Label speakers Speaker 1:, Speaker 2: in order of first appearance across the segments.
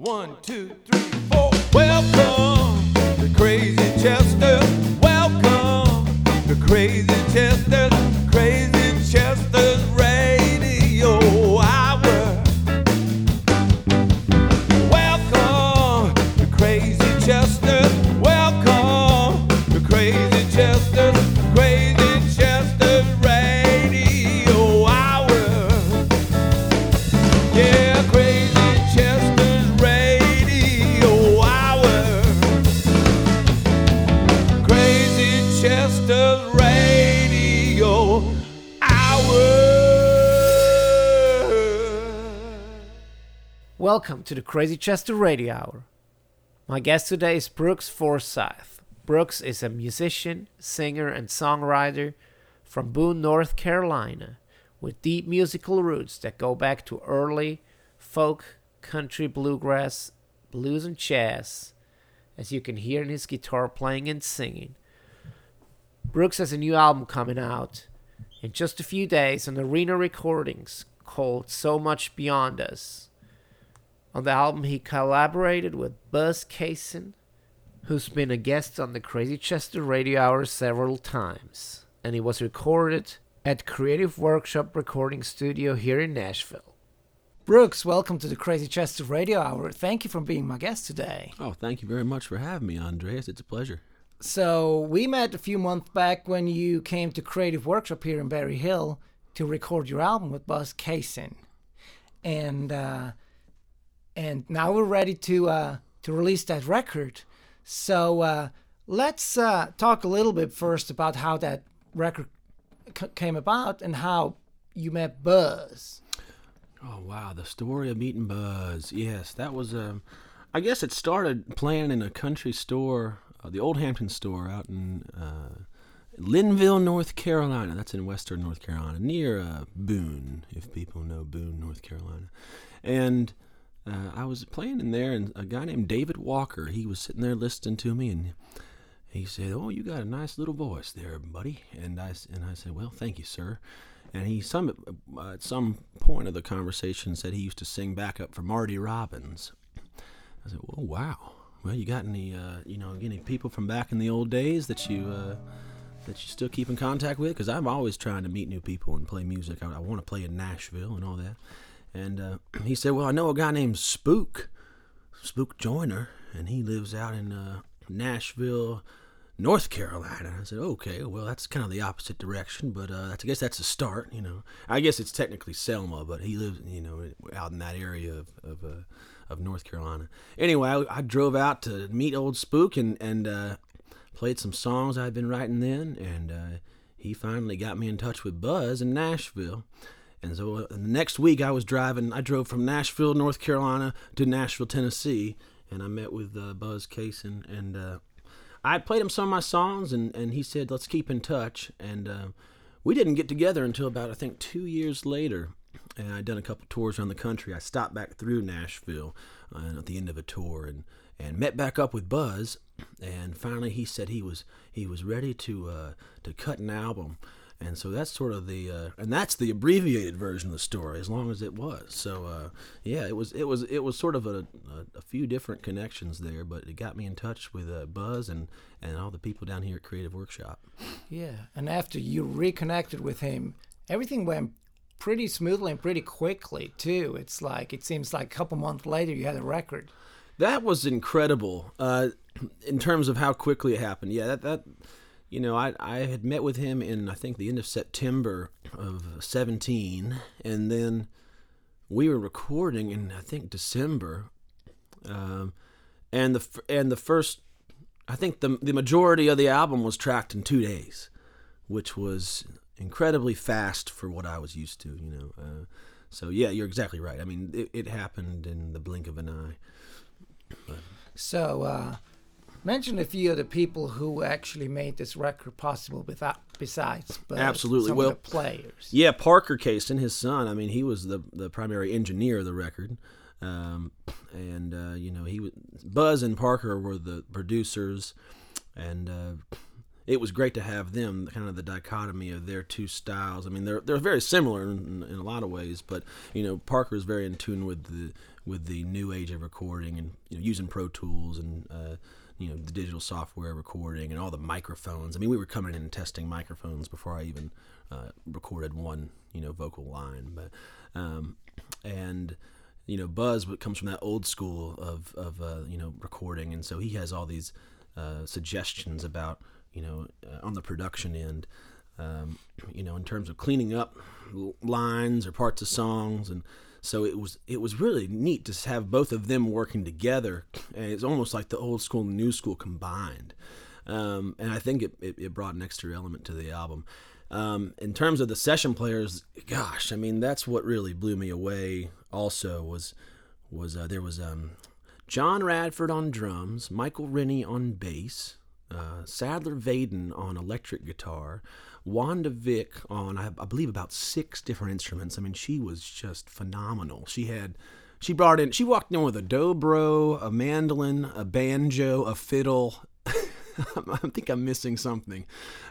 Speaker 1: One, two, three, four. Welcome to Crazy Chester. Welcome to Crazy Chester. Welcome to
Speaker 2: the Crazy Chester Radio Hour. My guest today is Brooks Forsyth. Brooks is a musician, singer, and songwriter from Boone, North Carolina, with deep musical roots that go back to early folk, country, bluegrass, blues, and jazz, as you can hear in his guitar playing and singing. Brooks has a new album coming out in just a few days on Arena Recordings called So Much Beyond Us. On the album, he collaborated with Buzz Cason, who's been a guest on the Crazy Chester Radio Hour several times, and he was recorded at Creative Workshop Recording Studio here in Nashville. Brooks, welcome to the Crazy Chester Radio Hour. Thank you for being my guest today.
Speaker 3: Oh, thank you very much for having me, Andreas. It's a pleasure.
Speaker 2: So, we met a few months back when you came to Creative Workshop here in Berry Hill to record your album with Buzz Cason. And uh, and now we're ready to uh, to release that record. So uh, let's uh, talk a little bit first about how that record came about and how you met Buzz.
Speaker 3: Oh wow, the story of meeting Buzz. Yes, that was um I guess it started playing in a country store, uh, the Old Hampton store out in uh, Linville, North Carolina. That's in western North Carolina, near uh, Boone, if people know Boone, North Carolina. And uh, I was playing in there, and a guy named David Walker, he was sitting there listening to me, and he said, "Oh, you got a nice little voice there, buddy." And I and I said, "Well, thank you, sir." And he some uh, at some point of the conversation said he used to sing backup for Marty Robbins. I said, "Well, wow. Well, you got any uh, you know any people from back in the old days that you uh, that you still keep in contact with? Because I'm always trying to meet new people and play music. I, I want to play in Nashville and all that." And uh, he said, "Well, I know a guy named Spook, Spook Joyner, and he lives out in uh, Nashville." North Carolina. I said, okay, well, that's kind of the opposite direction, but uh, I guess that's a start, you know. I guess it's technically Selma, but he lives, you know, out in that area of of, uh, of North Carolina. Anyway, I, I drove out to meet old Spook and and uh, played some songs I'd been writing then, and uh, he finally got me in touch with Buzz in Nashville. And so uh, the next week, I was driving. I drove from Nashville, North Carolina, to Nashville, Tennessee, and I met with uh, Buzz Cason and. Uh, I played him some of my songs, and, and he said, let's keep in touch. And uh, we didn't get together until about, I think, two years later. And I'd done a couple tours around the country. I stopped back through Nashville uh, at the end of a tour and, and met back up with Buzz. And finally, he said he was he was ready to uh, to cut an album. And so that's sort of the uh, and that's the abbreviated version of the story, as long as it was. So uh, yeah, it was it was it was sort of a, a, a few different connections there, but it got me in touch with uh, Buzz and and all the people down here at Creative Workshop.
Speaker 2: Yeah, and after you reconnected with him, everything went pretty smoothly and pretty quickly too. It's like it seems like a couple months later you had a record.
Speaker 3: That was incredible uh, in terms of how quickly it happened. Yeah, that that you know, I I had met with him in I think the end of September of seventeen, and then we were recording in I think December, um, and the and the first I think the the majority of the album was tracked in two days, which was incredibly fast for what I was used to. You know, uh, so yeah, you're exactly right. I mean, it, it happened in the blink of an eye.
Speaker 2: So, uh, mention a few of the people who actually made this record possible without, besides
Speaker 3: Absolutely. Well,
Speaker 2: players.
Speaker 3: Yeah, Parker Cason, his son. I mean, he was the the primary engineer of the record, um, and uh, you know he was Buzz and Parker were the producers, and uh, it was great to have them, kind of the dichotomy of their two styles. I mean, they're they're very similar in, in a lot of ways, but you know, Parker is very in tune with the with the new age of recording and you know, using Pro Tools and uh, you know the digital software recording and all the microphones. I mean, we were coming in and testing microphones before I even uh, recorded one you know vocal line, but um, and you know Buzz comes from that old school of of uh, you know recording, and so he has all these uh, suggestions about you know uh, on the production end. Um, you know, in terms of cleaning up lines or parts of songs, and so it was it was really neat to have both of them working together, and it's almost like the old school and new school combined. Um, and I think it, it, it brought an extra element to the album. Um, in terms of the session players, gosh, I mean that's what really blew me away. Also was was uh, there was um, John Radford on drums, Michael Rinne on bass, uh, Sadler Vaden on electric guitar, Wanda Vick on I, I believe about six different instruments. I mean she was just phenomenal. She had she brought in she walked in with a dobro, a mandolin, a banjo, a fiddle, I think I'm missing something,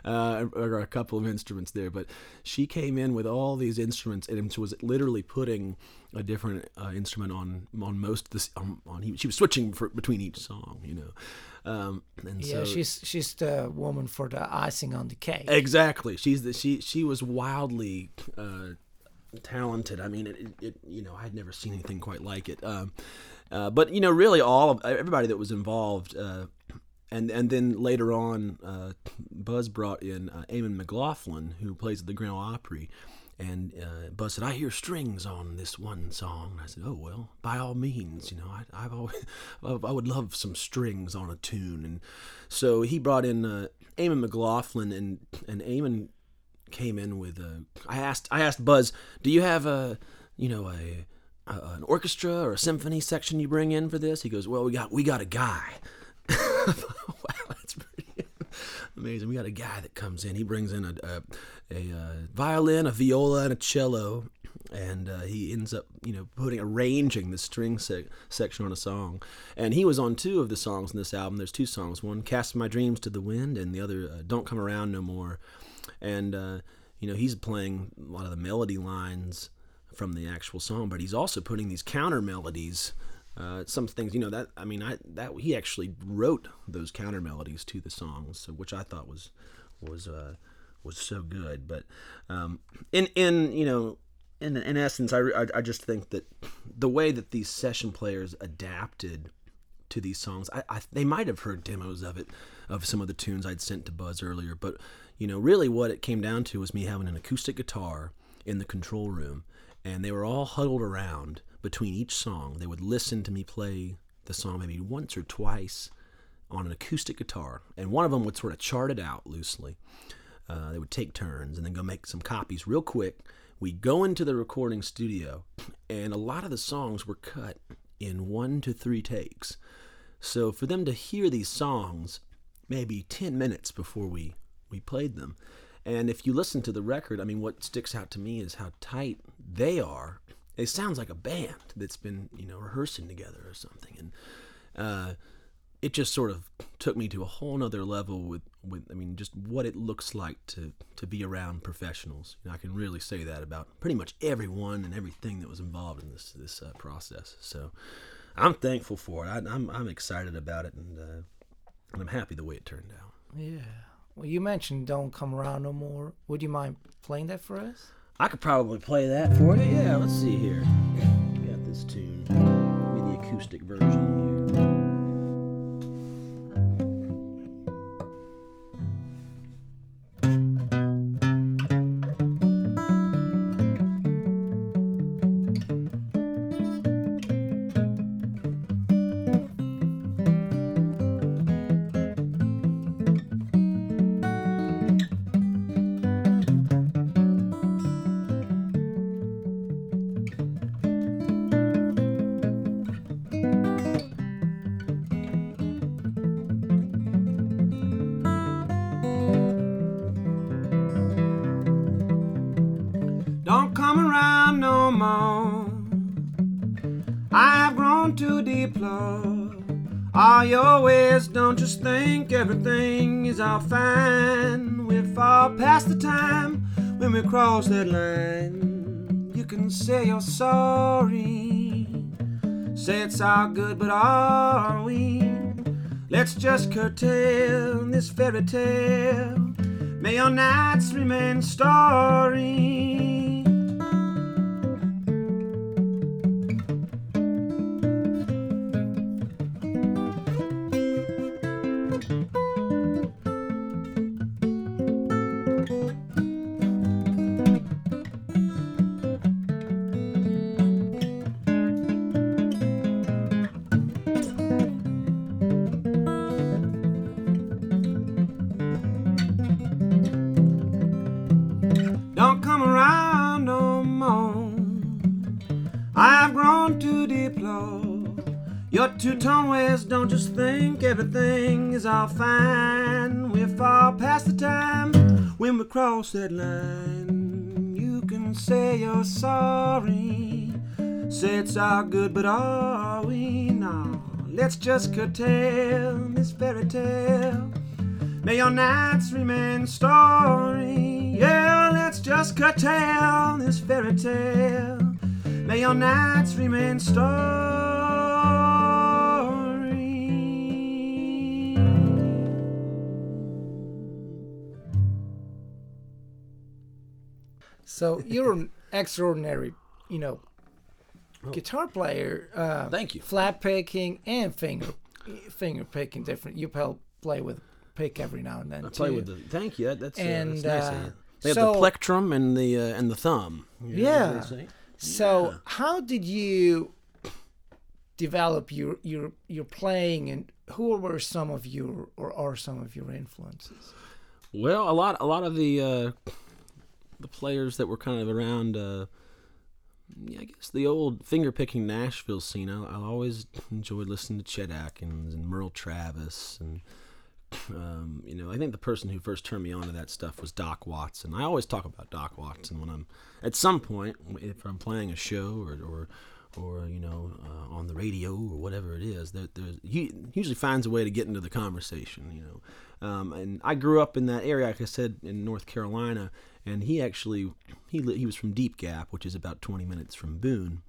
Speaker 3: uh, or a couple of instruments there. But she came in with all these instruments and was literally putting a different uh, instrument on on most of this. On, on, she was switching for, between each song, you know. Um, and
Speaker 2: Yeah,
Speaker 3: so,
Speaker 2: she's she's the woman for the icing on the cake.
Speaker 3: Exactly. She's the she she was wildly uh, talented. I mean, it, it, you know I'd never seen anything quite like it. Um, uh, but you know, really, all of everybody that was involved. Uh, and and then later on, uh, Buzz brought in uh, Eamon McLaughlin, who plays at the Grand Ole Opry, and uh, Buzz said, "I hear strings on this one song." And I said, "Oh well, by all means, you know, I, I've always, I would love some strings on a tune." And so he brought in uh, Eamon McLaughlin, and and Eamon came in with a. I asked I asked Buzz, "Do you have a, you know, a, a an orchestra or a symphony section you bring in for this?" He goes, "Well, we got we got a guy." amazing. We got a guy that comes in. He brings in a a, a, uh violin, a viola, and a cello, and uh, he ends up, you know, putting arranging the string sec- section on a song. And he was on two of the songs in this album. There's two songs. One, "Cast My Dreams to the Wind," and the other, uh, "Don't Come Around No More." And uh, you know, he's playing a lot of the melody lines from the actual song, but he's also putting these counter melodies uh, some things, you know, that I mean, I that he actually wrote those counter melodies to the songs, so, which I thought was was uh, was so good. But um, in in you know, in in essence, I, I I just think that the way that these session players adapted to these songs, I, I they might have heard demos of it, of some of the tunes I'd sent to Buzz earlier, but you know, really what it came down to was me having an acoustic guitar in the control room, and they were all huddled around between each song. They would listen to me play the song maybe once or twice on an acoustic guitar, and one of them would sort of chart it out loosely. Uh, they would take turns and then go make some copies real quick. We go into the recording studio, and a lot of the songs were cut in one to three takes. So for them to hear these songs, maybe 10 minutes before we, we played them, and if you listen to the record, I mean, what sticks out to me is how tight they are. It sounds like a band that's been, you know, rehearsing together or something. And uh, it just sort of took me to a whole nother level with, with I mean, just what it looks like to, to be around professionals. You know, I can really say that about pretty much everyone and everything that was involved in this this uh, process. So I'm thankful for it. I, I'm I'm excited about it, and uh, and I'm happy the way it turned out.
Speaker 2: Yeah. Well, you mentioned "Don't Come Around No More." Would you mind playing that for us?
Speaker 3: I could probably play that for you. Yeah, let's see here. Got this tune. Maybe the acoustic version here.
Speaker 4: All your ways. Don't just think everything is all fine. We're far past the time when we cross that line. You can say you're sorry, say it's all good, but are we? Let's just curtail this fairy tale. May your nights remain story. All fine. We're far past the time when we cross that line. You can say you're sorry, say it's all good, but are we now? Let's just curtail this fairy tale. May your nights remain story. Yeah, let's just curtail this fairy tale. May your nights remain story.
Speaker 2: So you're an extraordinary, you know, guitar player. Uh,
Speaker 3: Thank you.
Speaker 2: Flat picking and finger finger picking different. You play with pick every now and then
Speaker 3: I play
Speaker 2: too.
Speaker 3: with the. Thank you. That, that's, uh,
Speaker 2: And,
Speaker 3: that's nice.
Speaker 2: uh.
Speaker 3: They have
Speaker 2: so-
Speaker 3: the plectrum and the uh, and the thumb. You
Speaker 2: Yeah. So how did you develop your your your playing and who were some of your or are some of your influences?
Speaker 3: Well, a lot, a lot of the uh, the players that were kind of around, uh, yeah, I guess the old finger picking Nashville scene. I, I always enjoyed listening to Chet Atkins and Merle Travis, and um, you know, I think the person who first turned me on to that stuff was Doc Watson. I always talk about Doc Watson when I'm at some point if I'm playing a show or or, or you know uh, on the radio or whatever it is. There, there's he usually finds a way to get into the conversation. You know. Um, and I grew up in that area, like I said, in North Carolina, and he actually he he was from Deep Gap, which is about 20 minutes from Boone,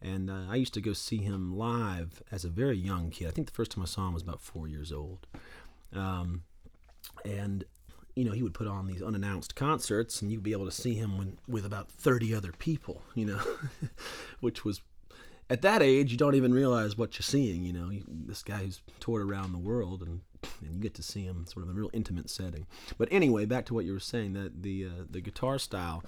Speaker 3: and uh, I used to go see him live as a very young kid. I think the first time I saw him was about four years old, um, and you know he would put on these unannounced concerts, and you'd be able to see him when, with about 30 other people, you know, which was at that age, you don't even realize what you're seeing. You know, you, this guy who's toured around the world, and and you get to see him sort of in a real intimate setting. But anyway, back to what you were saying that the uh, the guitar style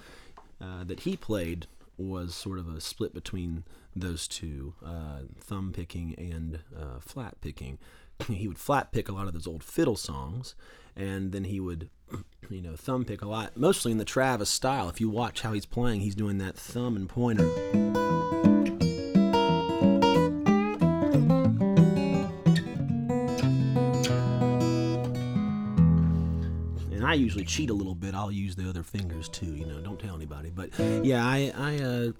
Speaker 3: uh, that he played was sort of a split between those two, uh, thumb picking and uh, flat picking. He would flat pick a lot of those old fiddle songs, and then he would, you know, thumb pick a lot, mostly in the Travis style. If you watch how he's playing, he's doing that thumb and pointer. Usually cheat a little bit. I'll use the other fingers too. You know, don't tell anybody. But yeah, I I uh,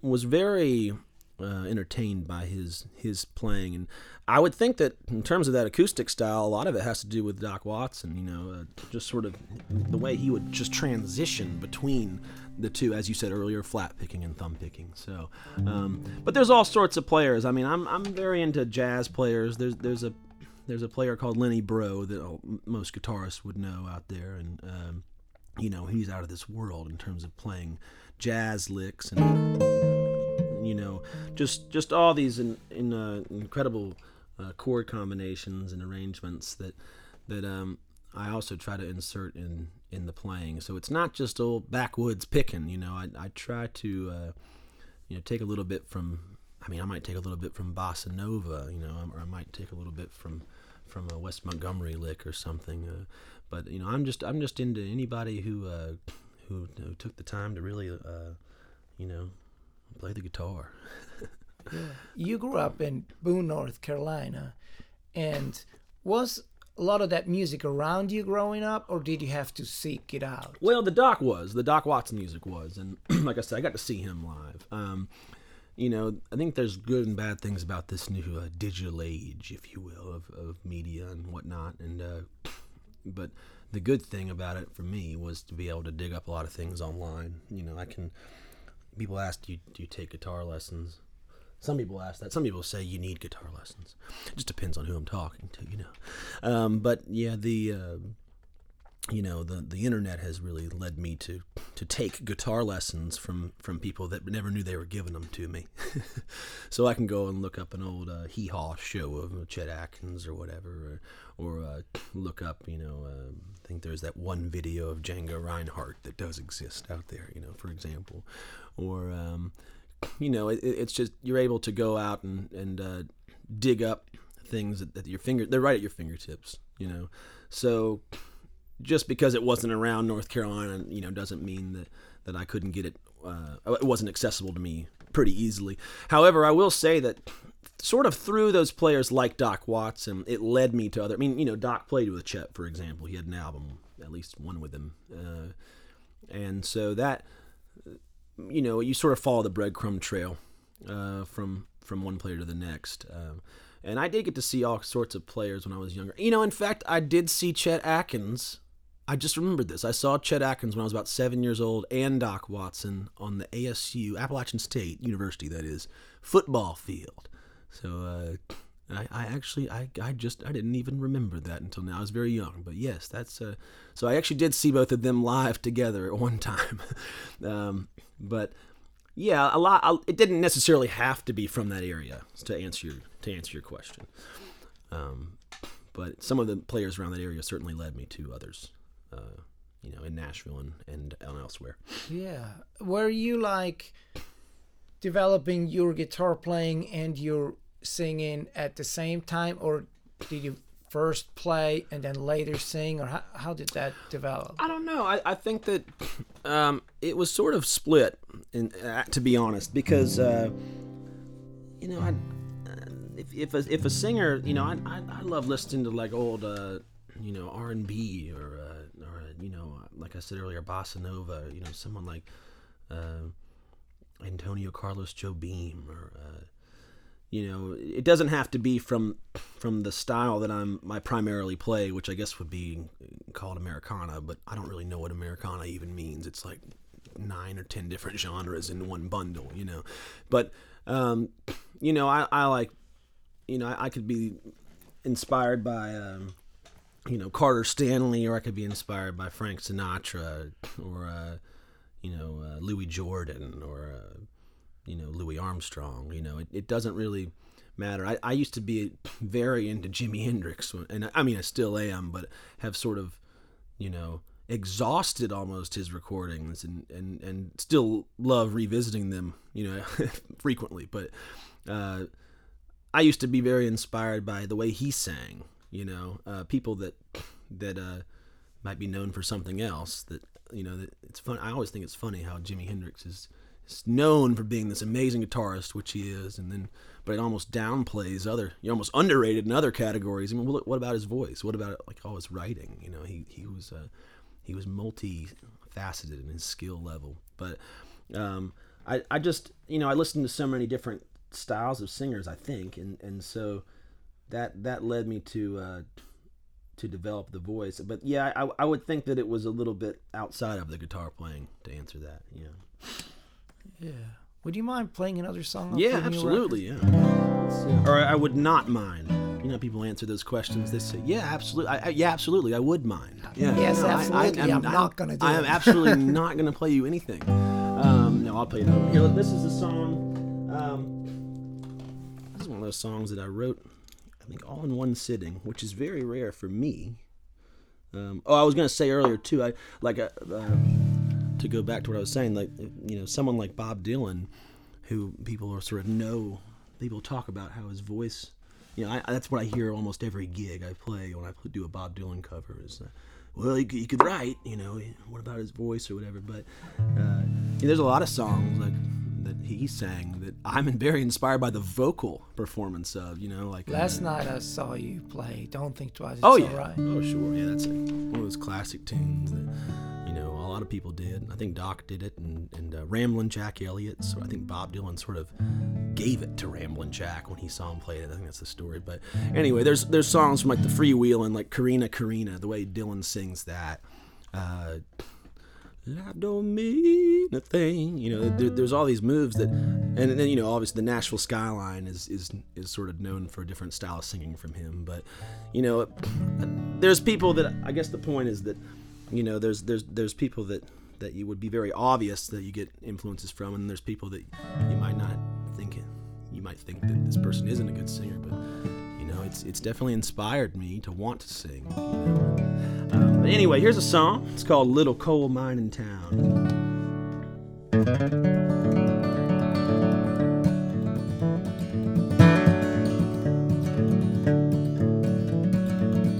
Speaker 3: was very uh, entertained by his his playing, and I would think that in terms of that acoustic style, a lot of it has to do with Doc Watson. You know, uh, just sort of the way he would just transition between the two, as you said earlier, flat picking and thumb picking. So, um, but there's all sorts of players. I mean, I'm I'm very into jazz players. There's there's a there's a player called Lenny Breau that all- most guitarists would know out there, and um, you know he's out of this world in terms of playing jazz licks and you know just just all these in, in uh, incredible uh, chord combinations and arrangements that that um, I also try to insert in in the playing. So it's not just old backwoods picking. You know, I I try to uh, you know take a little bit from. I mean, I might take a little bit from bossa nova, you know, or I might take a little bit from from a Wes Montgomery lick or something. Uh, but you know, I'm just I'm just into anybody who uh, who, who took the time to really uh, you know play the guitar.
Speaker 2: You grew up in Boone, North Carolina, and was a lot of that music around you growing up, or did you have to seek it out?
Speaker 3: Well, the Doc was the Doc Watson music was, and like I said, I got to see him live. Um, you know, I think there's good and bad things about this new uh, digital age, if you will, of, of media and whatnot. And uh, but the good thing about it for me was to be able to dig up a lot of things online. You know, I can. People ask, you, do you take guitar lessons? Some people ask that. Some people say you need guitar lessons. It just depends on who I'm talking to, you know. Um, but yeah, the uh, you know the the internet has really led me to to take guitar lessons from from people that never knew they were giving them to me. so I can go and look up an old uh, hee haw show of Chet Atkins or whatever, or, or uh, look up you know uh, I think there's that one video of Django Reinhardt that does exist out there, you know, for example, or um, you know it, it's just you're able to go out and and uh, dig up things that your finger they're right at your fingertips, you know, so just because it wasn't around North Carolina, you know, doesn't mean that, that I couldn't get it. Uh, it wasn't accessible to me pretty easily. However, I will say that sort of through those players like Doc Watson, it led me to other. I mean, you know, Doc played with Chet, for example. He had an album, at least one with him, uh, and so that, you know, you sort of follow the breadcrumb trail uh, from from one player to the next. Um, and I did get to see all sorts of players when I was younger. You know, in fact, I did see Chet Atkins I just remembered this. I saw Chet Atkins when I was about seven years old and Doc Watson on the ASU, Appalachian State University, that is, football field. So uh, I, I, actually, I, I just, I didn't even remember that until now. I was very young, but yes, that's. Uh, so I actually did see both of them live together at one time. um, but yeah, a lot. I, it didn't necessarily have to be from that area to answer your to answer your question. Um, but some of the players around that area certainly led me to others uh, you know, in Nashville and, and, and elsewhere.
Speaker 2: Yeah. Were you like developing your guitar playing and your singing at the same time, or did you first play and then later sing, or how, how did that develop?
Speaker 3: I don't know. I, I think that um, it was sort of split, in, uh, to be honest, because, uh, you know, I, if, if, a, if a singer, you know, I, I, I love listening to like old, uh, you know, R&B or uh, you know, like I said earlier, bossa nova. You know, someone like uh, Antonio Carlos Jobim, or uh, you know, it doesn't have to be from from the style that I'm I primarily play, which I guess would be called Americana. But I don't really know what Americana even means. It's like nine or ten different genres in one bundle, you know. But um, you know, I, I like, you know, I, I could be inspired by. Um, you know Carter Stanley, or I could be inspired by Frank Sinatra, or uh, you know uh, Louis Jordan, or uh, you know Louis Armstrong. You know, it, it doesn't really matter. I, I used to be very into Jimi Hendrix, and I mean I still am, but have sort of you know exhausted almost his recordings, and and and still love revisiting them. You know, frequently, but. Uh, I used to be very inspired by the way he sang you know, uh, people that that uh, might be known for something else. That you know, that it's fun. I always think it's funny how Jimi Hendrix is, is known for being this amazing guitarist, which he is, and then but it almost downplays other. You're almost underrated in other categories. I mean, what, what about his voice? What about like all his writing? You know, he he was uh, he was multifaceted in his skill level, but. Um, I, I just you know I listened to so many different styles of singers I think and and so that that led me to uh, to develop the voice. But yeah, I, I would think that it was a little bit outside of the guitar playing to answer that. Yeah.
Speaker 2: Yeah. Would you mind playing another song?
Speaker 3: Yeah, absolutely. Yeah. Or I would not mind. You know, people answer those questions. They say, "Yeah, absolutely. I, I, yeah, absolutely. I would mind." Yeah.
Speaker 2: Yes,
Speaker 3: no,
Speaker 2: absolutely. I, am not going to do
Speaker 3: I am absolutely not going to play you anything. Um, no, I'll play it. Here, this is a song. Um, this is one of those songs that I wrote I think all in one sitting, which is very rare for me. Um, oh, I was gonna say earlier too. I like uh, uh, to go back to what I was saying. Like you know, someone like Bob Dylan, who people are sort of know. People talk about how his voice. You know, I, that's what I hear almost every gig I play when I do a Bob Dylan cover. Is uh, well, he, he, could write. You know, what about his voice or whatever? But uh, there's a lot of songs like
Speaker 5: that he sang that I'm very inspired by the vocal performance of. You know, like
Speaker 6: Last
Speaker 5: uh,
Speaker 6: night I saw you play Don't Think Twice. It's
Speaker 5: Oh yeah.
Speaker 6: Alright.
Speaker 5: Oh sure. Yeah, that's one of those classic tunes that you know a lot of people did. I think Doc did it, and and uh, Ramblin' Jack Elliott. So I think Bob Dylan sort of gave it to Ramblin' Jack when he saw him play it. I think that's the story. But anyway, there's there's songs from like the Freewheel and like Corrina Corrina, the way Dylan sings that. Uh, Life don't mean a thing. You know, there, there's all these moves that, and then you know, obviously the Nashville skyline is is is sort of known for a different style of singing from him. But you know, there's people that I guess the point is that, you know, there's there's there's people that that you would be very obvious that you get influences from, and there's people that you might not think. You might think that this person isn't a good singer, but you know, it's it's definitely inspired me to want to sing. You know. But anyway, here's a song. It's called "Little Coal Mine in Town."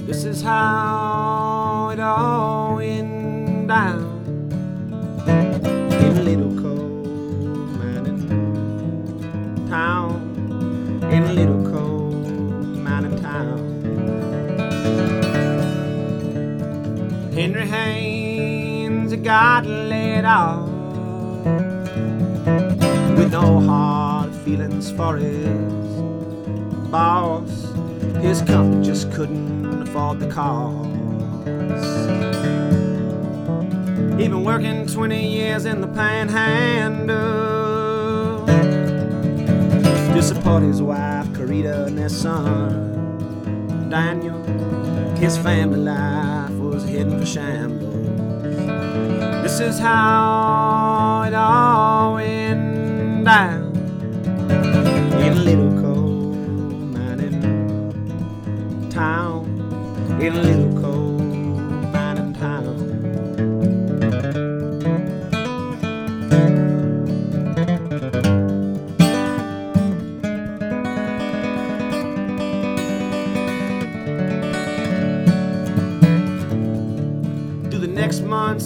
Speaker 3: This is how Haynes got laid off with no hard feelings for his boss. His company just couldn't afford the cost. He'd been working 20 years in the panhandle to support his wife, Carita, and their son, Daniel. His family life was heading for shambles. This is how it all went down in a little coal mining town. In a little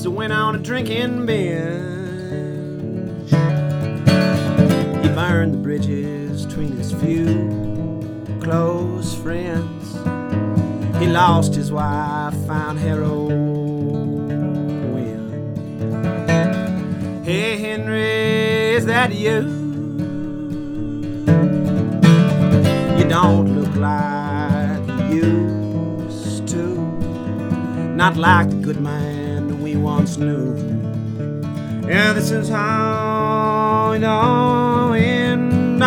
Speaker 3: I went on a drinking binge. He burned the bridges between his few close friends. He lost his wife, found heroin. Hey, Henry, is that you? You don't look like you used to. Not like the good man once knew. Yeah, this is how it all went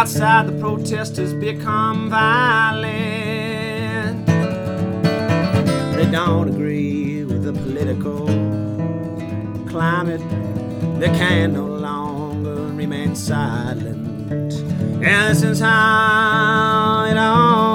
Speaker 3: Outside, the protesters become violent. They don't agree with the political climate. They can no longer remain silent. And this is how it all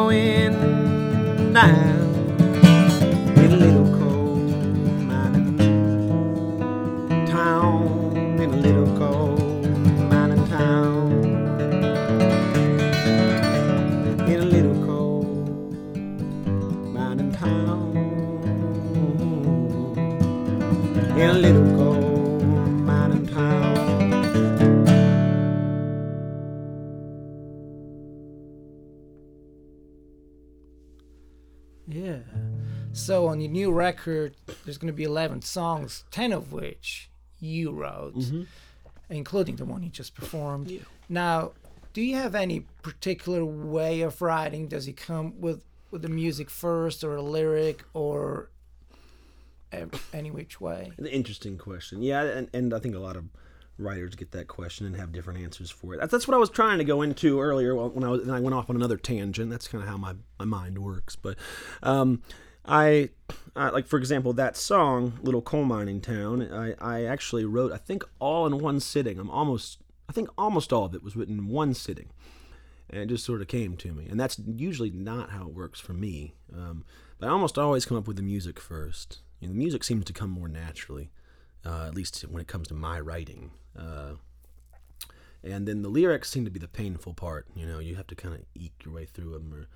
Speaker 6: new record, there's going to be 11 songs, 10 of which you wrote, including the one you just performed. Now, do you have any particular way of writing? Does it come with with the music first, or a lyric, or any which way?
Speaker 5: An interesting question. Yeah, and, and I think a lot of writers get that question and have different answers for it. That's, that's what I was trying to go into earlier when I was, and I went off on another tangent. That's kind of how my, my mind works. But um, I, I, like for example, that song "Little Coal Mining Town." I, I actually wrote, I think, all in one sitting. I'm almost, I think, almost all of it was written in one sitting.
Speaker 3: and it just sort of came to me. And that's usually not how it works for me. Um, but I almost always come up with the music first. You know, the music seems to come more naturally, uh, at least when it comes to my writing. Uh, and then the lyrics seem to be the painful part. You know, you have to kind of eke your way through them, or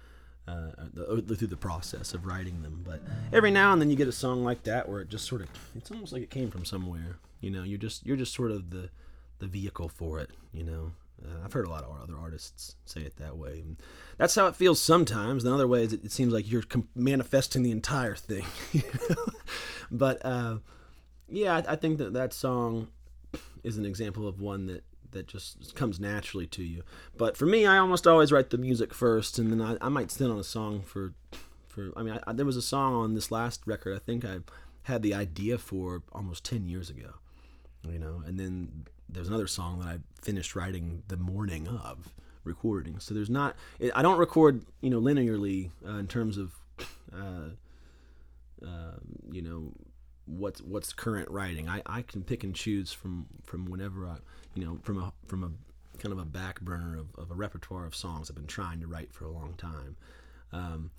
Speaker 3: uh, the, through the process of writing them. But every now and then you get a song like that where it just sort of it's almost like it came from somewhere. You know, you're just you're just sort of the the vehicle for it. You know, uh, I've heard a lot of other artists say it that way. And that's how it feels sometimes. In other ways, it, it seems like you're com- manifesting the entire thing. But uh, yeah, I, I think that that song is an example of one that that just comes naturally to you. But for me, I almost always write the music first, and then I, I might sit on a song for for. I mean, I, I, there was a song on this last record. I think I had the idea for almost ten years ago. You know, and then there's another song that I finished writing the morning of recording. So there's not. I don't record you know linearly uh, in terms of. Uh, uh, you know what's what's current writing. I, I can pick and choose from from whenever I you know from a from a kind of a back burner of, of a repertoire of songs I've been trying to write for a long time. Um,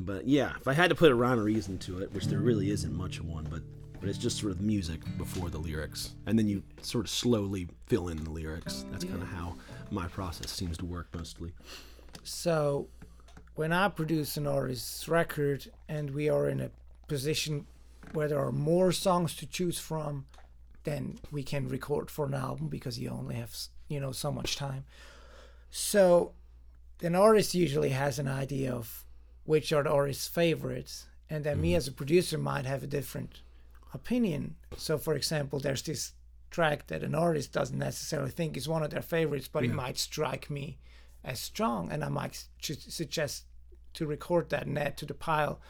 Speaker 3: but yeah, if I had to put a rhyme or reason to it, which there really isn't much of one, but but it's just sort of music before the lyrics, and then you sort of slowly fill in the lyrics. That's kind of how my process seems to work mostly.
Speaker 6: So, when I produce an artist's record and we are in a position where there are more songs to choose from, then we can record for an album because you only have you know so much time. So, an artist usually has an idea of which are the artist's favorites, and then me mm-hmm. as a producer might have a different opinion. So, for example, there's this track that an artist doesn't necessarily think is one of their favorites, but it might strike me as strong, and I might su- suggest to record that and add to the pile.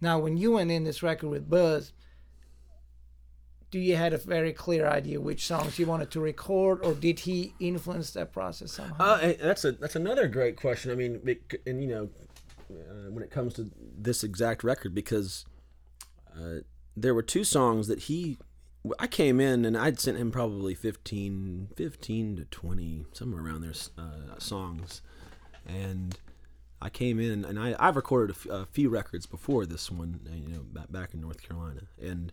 Speaker 6: Now, when you went in this record with Buzz, do you had a very clear idea which songs you wanted to record, or did he influence that process somehow?
Speaker 3: Uh, that's a that's another great question. I mean, and you know, uh, when it comes to this exact record, because uh, there were two songs that he, I came in and I'd sent him probably 15, 15 to twenty, somewhere around there, uh, songs, and I came in and I I've recorded a, f- a few records before this one, uh, you know, back, back in North Carolina, and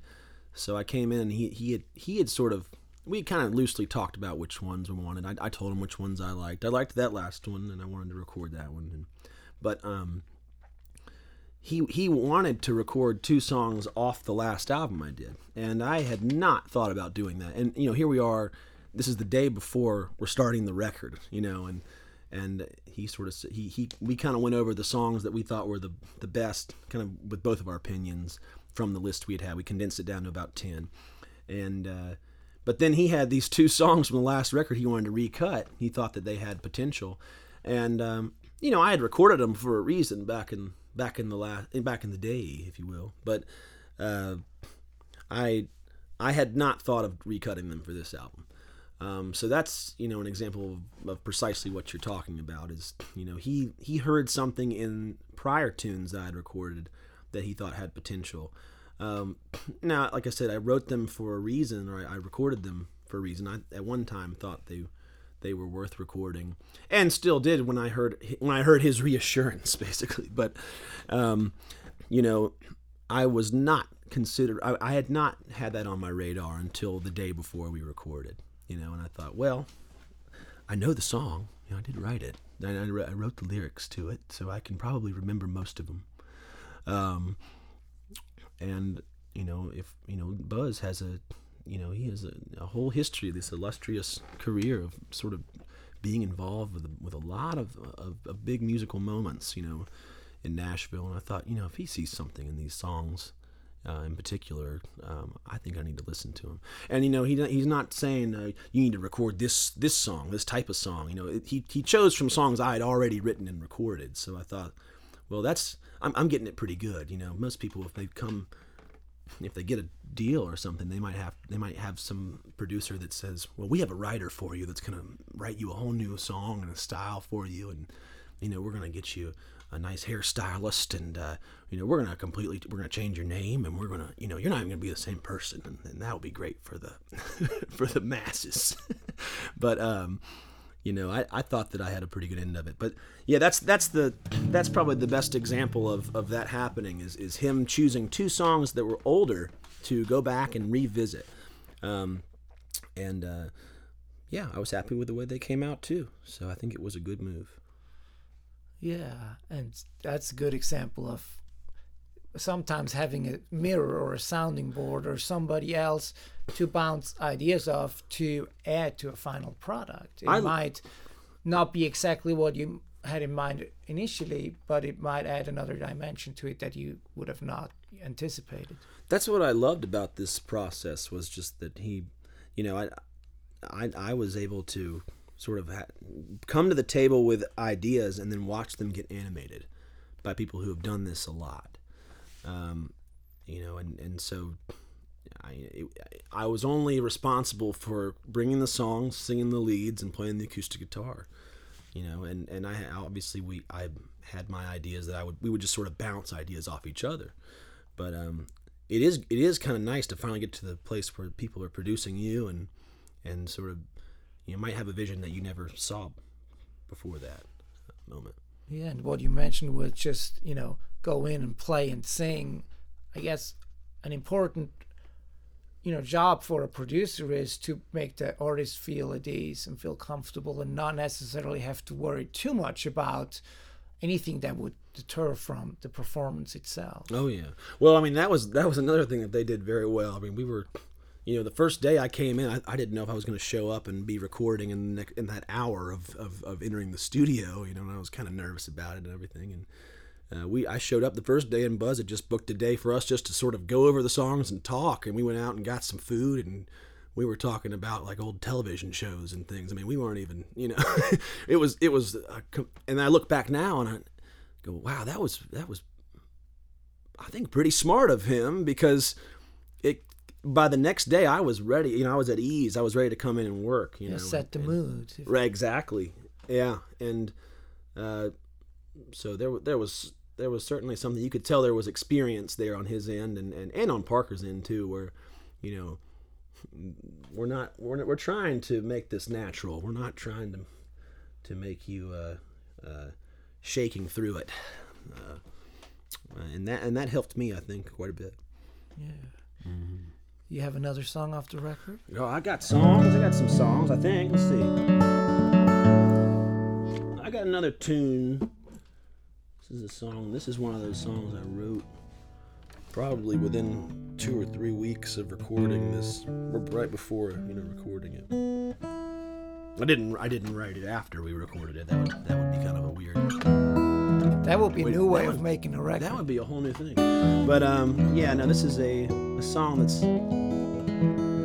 Speaker 3: so I came in and he he had he had sort of we kind of loosely talked about which ones we wanted. I, I told him which ones I liked. I liked that last one and I wanted to record that one, and, but um. He, he wanted to record two songs off the last album I did, and I had not thought about doing that. And you know, here we are. This is the day before we're starting the record, you know, and and he sort of he he we kind of went over the songs that we thought were the the best kind of with both of our opinions from the list we had had. We condensed it down to about 10 and uh, but then he had these two songs from the last record he wanted to recut. He thought that they had potential. And um, you know I had recorded them for a reason back in back in the last back in the day if you will. But uh, I I had not thought of recutting them for this album um, so that's you know an example of, of precisely what you're talking about. Is you know he he heard something in prior tunes that I'd recorded that he thought had potential. Um, now, like I said, I wrote them for a reason, or I, I recorded them for a reason. I at one time thought they they were worth recording, and still did when I heard when I heard his reassurance, basically. But um, you know, I was not considered. I, I had not had that on my radar until the day before we recorded you know, and I thought, well, I know the song. You know, I did write it. I, I wrote the lyrics to it, so I can probably remember most of them. Um, and you know, if you know, Buzz has a, you know, he has a, a whole history, this illustrious career of sort of being involved with a, with a lot of, of, of big musical moments, you know, in Nashville. And I thought, you know, if he sees something in these songs, uh, in particular, um, I think I need to listen to him. And you know, he he's not saying uh, you need to record this this song, this type of song. You know, it, he he chose from songs I had already written and recorded. So I thought, well, that's I'm I'm getting it pretty good. You know, most people if they come if they get a deal or something, they might have they might have some producer that says, "Well, we have a writer for you that's going to write you a whole new song and a style for you, and you know we're going to get you a nice hairstylist, and uh, you know we're to completely we're to change your name, and we're to you know you're not even to be the same person, and, and that'll be great for the for the masses." but um, you know, I, I thought that I had a pretty good end of it. But yeah, that's that's the that's probably the best example of, of that happening is is him choosing two songs that were older to go back and revisit. Um, and uh, yeah, I was happy with the way they came out too. So I think it was a good move.
Speaker 6: Yeah, and that's a good example of sometimes having a mirror or a sounding board or somebody else to bounce ideas off to add to a final product. It
Speaker 3: I-
Speaker 6: might not be exactly what you had in mind initially, but it might add another dimension to it that you would have not anticipated.
Speaker 3: that's what I loved about this process was just that he, you know, I, I, I was able to sort of ha- come to the table with ideas and then watch them get animated by people who have done this a lot, um, you know, and and so. I, I was only responsible for bringing the songs, singing the leads, and playing the acoustic guitar, you know. And, and I obviously we I had my ideas that I would we would just sort of bounce ideas off each other, but um, it is it is kind of nice to finally get to the place where people are producing you and and sort of you might have a vision that you never saw before that moment.
Speaker 6: Yeah, and what you mentioned was just, you know, go in and play and sing. I guess an important, you know, job for a producer is to make the artist feel at ease and feel comfortable and not necessarily have to worry too much about anything that would deter from the performance itself.
Speaker 3: Oh yeah. Well, I mean that was that was another thing that they did very well. I mean we were, you know, the first day I came in, I, I didn't know if I was going to show up and be recording in the, in that hour of, of, of entering the studio. You know, and I was kind of nervous about it and everything. And uh, we I showed up the first day, and Buzz had just booked a day for us just to sort of go over the songs and talk. And we went out and got some food and. We were talking about like old television shows and things. I mean, we weren't even, you know, it was, it was, com- and I look back now and I go, wow, that was, that was I think pretty smart of him because by the next day I was ready. You know, I was at ease. I was ready to come in and work. You
Speaker 6: Yeah,
Speaker 3: know,
Speaker 6: set the
Speaker 3: and-
Speaker 6: mood.
Speaker 3: Right, exactly. Yeah, and uh, so there there was there was certainly something you could tell there was experience there on his end and, and, and on Parker's end too, where you know we're not we're not, we're trying to make this natural. We're not trying to to make you uh, uh, shaking through it. Uh, and that and that helped me, I think, quite a bit.
Speaker 6: Yeah. You have another song off the record?
Speaker 3: Oh, I got songs. I got some songs. I think. Let's see. I got another tune. This is a song. This is one of those songs I wrote probably within two or three weeks of recording this, right before you know recording it. I didn't. I didn't write it after we recorded it. That would that would be kind of a weird.
Speaker 6: That would be a new way
Speaker 3: that
Speaker 6: of making a record.
Speaker 3: That would be a whole new thing. But um, yeah, no, this is a, a song that's.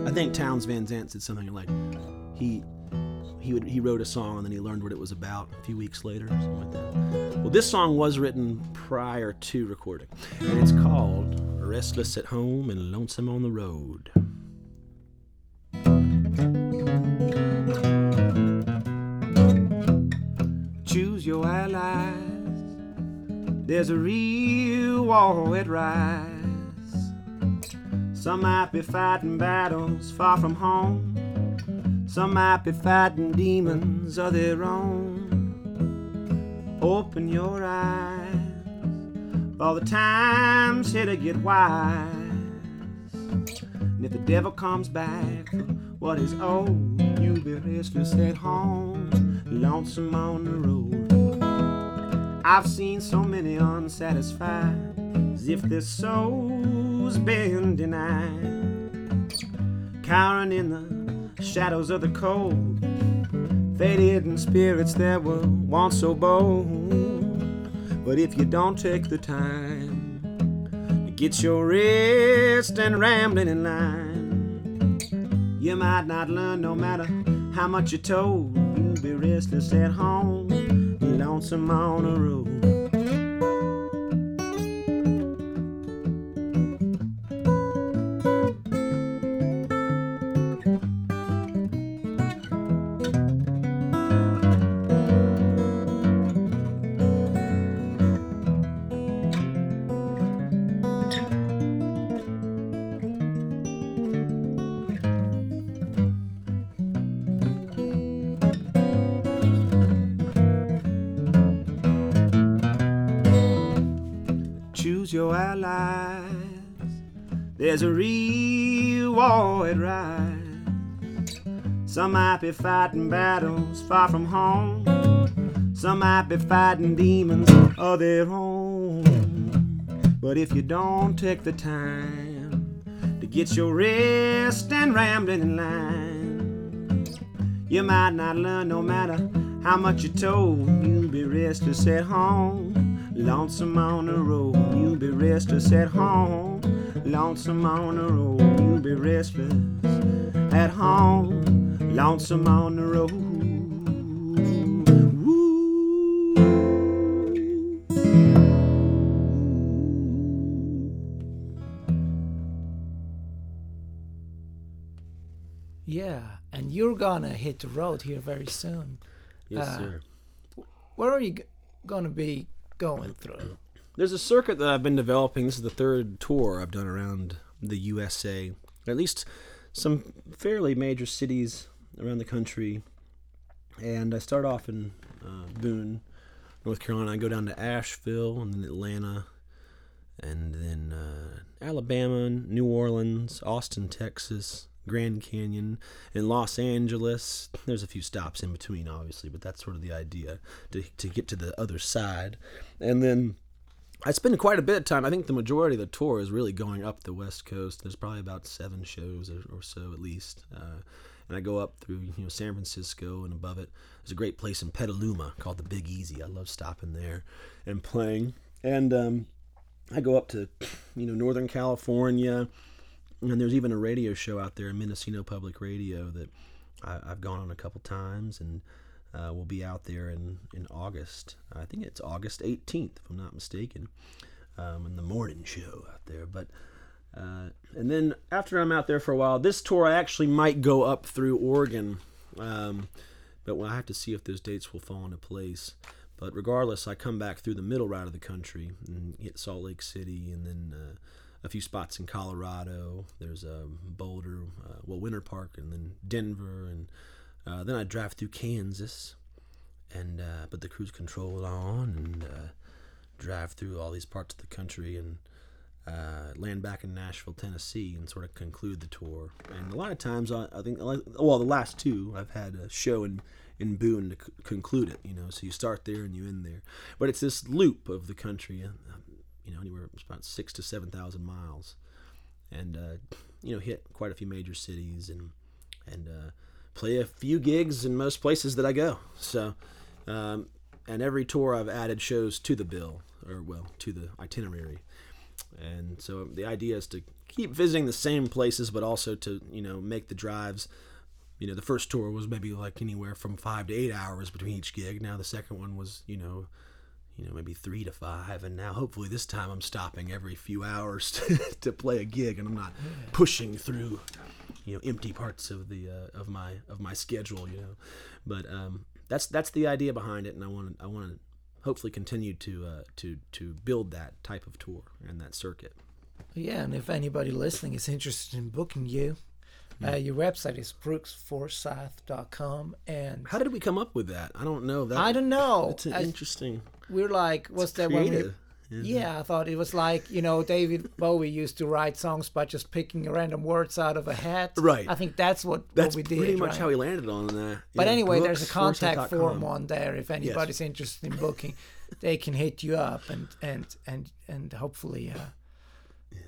Speaker 3: I think Townes Van Zandt said something like, he he would he wrote a song and then he learned what it was about a few weeks later, something like that. Well, this song was written prior to recording, and it's called "Restless at Home and Lonesome on the Road."
Speaker 4: choose your allies. There's a real war at rise. Some might be fighting battles far from home. Some might be fighting demons of their own. Open your eyes, for the time's here to get wise. And if the devil comes back what is owed, you'll be restless at home, lonesome on the road. I've seen so many unsatisfied, as if their soul's been denied. Cowering in the shadows of the cold, faded in spirits that were once so bold. But if you don't take the time, to Get your rest and rambling in line. You might not learn no matter how much you're told. You'll be restless at home, lonesome on the road. There's a at rise. Some might be fighting battles far from home. Some might be fighting demons of their own. But if you don't take the time to get your rest and rambling in line, you might not learn no matter how much you're told. You'll be restless at home, lonesome on the road. You'll be restless at home, lonesome on the road. You'll be restless at home, lonesome on the road.
Speaker 6: Yeah, and you're gonna hit the road here very soon.
Speaker 3: Yes,
Speaker 6: Uh,
Speaker 3: sir.
Speaker 6: Where are you g- gonna be going through?
Speaker 3: There's a circuit that I've been developing. This is the third tour I've done around the USA, at least some fairly major cities around the country. And I start off in uh, Boone, North Carolina. I go down to Asheville and then Atlanta, and then uh, Alabama, New Orleans, Austin, Texas, Grand Canyon, and Los Angeles. There's a few stops in between, obviously, but that's sort of the idea to, to get to the other side. And then I spend quite a bit of time. I think the majority of the tour is really going up the West Coast. There's probably about seven shows or, so at least. Uh, and I go up through you know San Francisco and above it. There's a great place in Petaluma called the Big Easy. I love stopping there and playing. And um, I go up to you know Northern California, and there's even a radio show out there, Mendocino Public Radio, that I, I've gone on a couple times, and uh, we'll be out there in in August. I think it's August 18th, if I'm not mistaken, um, in the morning show out there. But uh, and then after I'm out there for a while, this tour I actually might go up through Oregon, um, but we'll have to see if those dates will fall into place. But regardless, I come back through the middle route of the country and hit Salt Lake City, and then uh, a few spots in Colorado. There's um, Boulder, uh, well, Winter Park, and then Denver, and uh, then I drive through Kansas, and uh, put the cruise control on, and uh, drive through all these parts of the country, and uh, land back in Nashville, Tennessee, and sort of conclude the tour. And a lot of times, I, I think, well, the last two, I've had a show in in Boone to c- conclude it. You know, so you start there and you end there. But it's this loop of the country, uh, you know, anywhere about six to seven thousand miles, and uh, you know, hit quite a few major cities and and uh, play a few gigs in most places that I go. So. Um, and every tour I've added shows to the bill, or well, to the itinerary and so the idea is to keep visiting the same places but also to you know make the drives you know the first tour was maybe like anywhere from five to eight hours between each gig now the second one was you know you know maybe three to five and now hopefully this time i'm stopping every few hours to, to play a gig and i'm not pushing through you know empty parts of the uh, of my of my schedule you know but um that's that's the idea behind it and i want i want to hopefully continue to uh, to to build that type of tour and that circuit.
Speaker 6: Yeah, and if anybody listening is interested in booking you, uh, your website is brooksforsyth.com. And
Speaker 3: How did we come up with that? I don't know. That
Speaker 6: I don't know.
Speaker 3: It's interesting.
Speaker 6: we're like, what's that
Speaker 3: creative, it?
Speaker 6: Yeah, I thought it was like, you know, David Bowie used to write songs by just picking random words out of a hat.
Speaker 3: Right.
Speaker 6: I think that's what,
Speaker 3: That's
Speaker 6: what we did.
Speaker 3: pretty much
Speaker 6: right?
Speaker 3: how he landed on that.
Speaker 6: But
Speaker 3: Yeah,
Speaker 6: anyway, there's a contact form on there. If anybody's interested in booking, they can hit you up and and and and hopefully uh,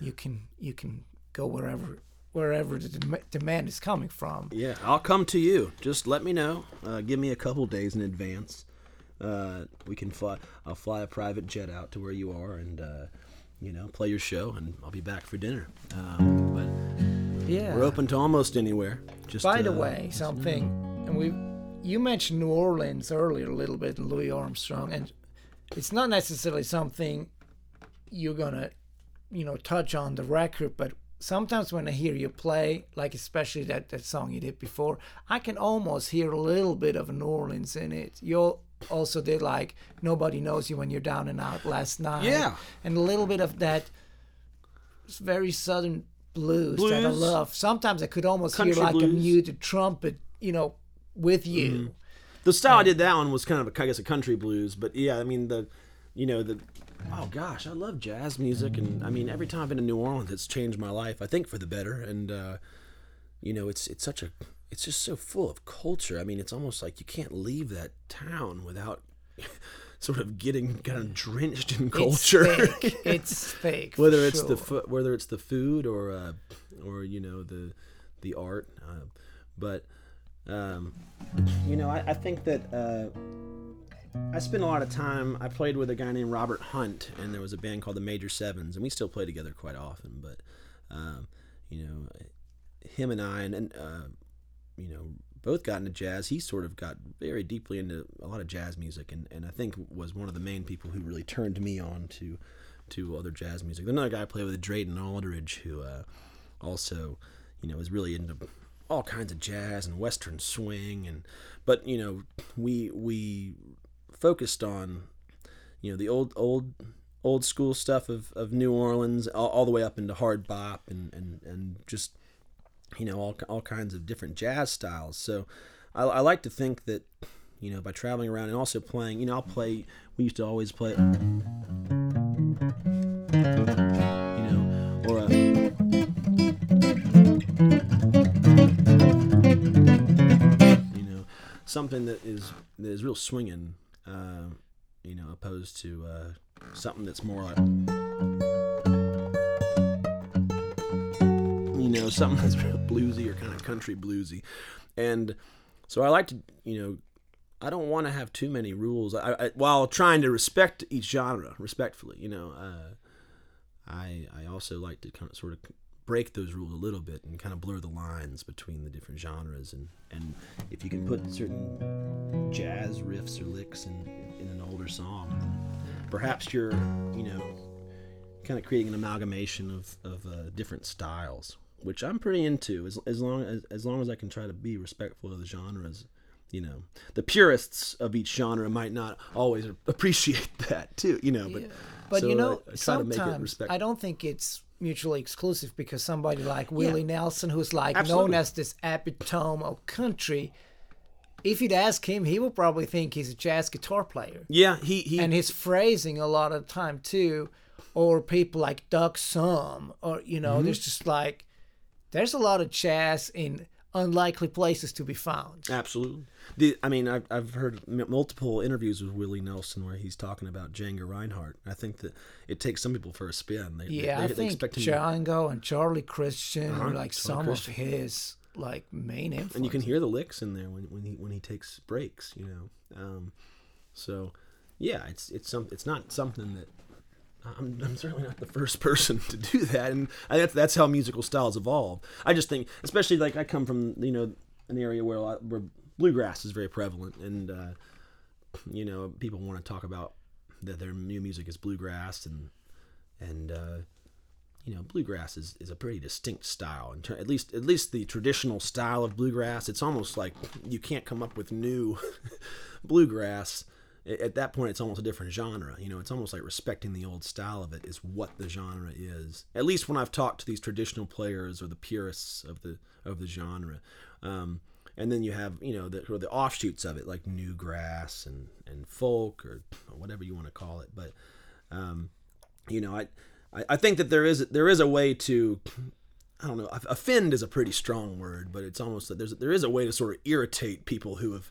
Speaker 6: you can you can go wherever wherever the dem- demand is coming from.
Speaker 3: Yeah, I'll come to you. Just let me know. Uh, give me a couple days in advance. Uh, we can fly. I'll fly a private jet out to where you are, and uh, you know, play your show, and I'll be back for dinner. Um, but
Speaker 6: Yeah.
Speaker 3: we're open to almost anywhere. Just
Speaker 6: By the
Speaker 3: uh,
Speaker 6: way, something, and we, you mentioned New Orleans earlier a little bit, and Louis Armstrong, and it's not necessarily something you're gonna, you know, touch on the record, but sometimes when I hear you play, like especially that that song you did before, I can almost hear a little bit of New Orleans in it. You also did like nobody knows you when you're down and out last night,
Speaker 3: Yeah.
Speaker 6: and a little bit of that very southern blues, that I love. Sometimes I could almost hear like a
Speaker 3: blues. Mm-hmm.
Speaker 6: muted trumpet, you know, with you.
Speaker 3: The style I did that one was kind of, a, I guess, a country blues. But yeah, I mean the, you know the, Oh gosh, I love jazz music, and I mean, every time I've been to New Orleans, it's changed my life. I think for the better, and uh, you know, it's it's such a it's just so full of culture. I mean, it's almost like you can't leave that town without sort of getting kind of drenched in culture.
Speaker 6: It's fake. It's fake.
Speaker 3: whether it's the fu- whether it's the food or uh, or you know the the art, uh, but um, you know, I, I think that. Uh, I spent a lot of time. I played with a guy named Robert Hunt, and there was a band called the Major Sevens, and we still play together quite often. But um, you know, him and I, and, and uh, you know, both got into jazz. He sort of got very deeply into a lot of jazz music, and, and I think was one of the main people who really turned me on to to other jazz music. Another guy I played with, Drayton Aldridge, who uh, also, you know, is really into all kinds of jazz and western swing, and but you know, we we focused on you know the old old old school stuff of, of New Orleans all, all the way up into hard bop and, and, and just you know all, all kinds of different jazz styles. So I, I like to think that you know by traveling around and also playing you know I'll play we used to always play you know or a you know something that is that is real swinging uh, you know opposed to uh, something that's more like you know something that's real bluesy or kind of country bluesy. And so i like to you know i don't want to have too many rules. I, I, while trying to respect each genre respectfully you know uh, I, I also like to kind of sort of break those rules a little bit and kind of blur the lines between the different genres. And, and if you can put certain jazz riffs or licks in, in an older song perhaps you're you know kind of creating an amalgamation of, of uh, different styles which i'm pretty into as, as long as, as long as i can try to be respectful of the genres you know the purists of each genre might not always appreciate that too you know but
Speaker 6: But
Speaker 3: so,
Speaker 6: you know,
Speaker 3: I try to make it
Speaker 6: sometimes. I don't think it's mutually exclusive because somebody like Willie Nelson, who's like known as this epitome of country, if you'd ask him, he would probably think he's a jazz guitar player.
Speaker 3: yeah he, he
Speaker 6: And his phrasing a lot of the time too, or people like Doug Sahm, or you know,
Speaker 3: Mm-hmm.
Speaker 6: there's just like there's a lot of jazz in unlikely places to be found.
Speaker 3: Absolutely. The, I mean, I've, I've heard multiple interviews with Willie Nelson where he's talking about Django Reinhardt. I think that it takes some people for a spin. They,
Speaker 6: Yeah,
Speaker 3: they,
Speaker 6: I
Speaker 3: they
Speaker 6: think
Speaker 3: expect him to-
Speaker 6: Django and Charlie Christian are
Speaker 3: Uh-huh,
Speaker 6: like
Speaker 3: Charlie
Speaker 6: some
Speaker 3: Christian.
Speaker 6: of his like main influences.
Speaker 3: and you can hear the licks in there when, when he when he takes breaks. You know, um, so yeah, it's it's some it's not something that. I'm, I'm certainly not the first person to do that, and that's that's how musical styles evolve. I just think, especially like I come from you know an area where lot, where bluegrass is very prevalent, and uh, you know people want to talk about that their new music is bluegrass, and and uh, you know bluegrass is, is a pretty distinct style in ter- at least at least the traditional style of bluegrass it's almost like you can't come up with new bluegrass at that point it's almost a different genre you know it's almost like respecting the old style of it is what the genre is. At least when i've talked to these traditional players or the purists of the of the genre. Um, and then you have you know the, the offshoots of it like new grass and and folk or whatever you want to call it. But um, you know I, I I think that there is there is a way to I don't know offend is a pretty strong word but it's almost that there's there is a way to sort of irritate people who have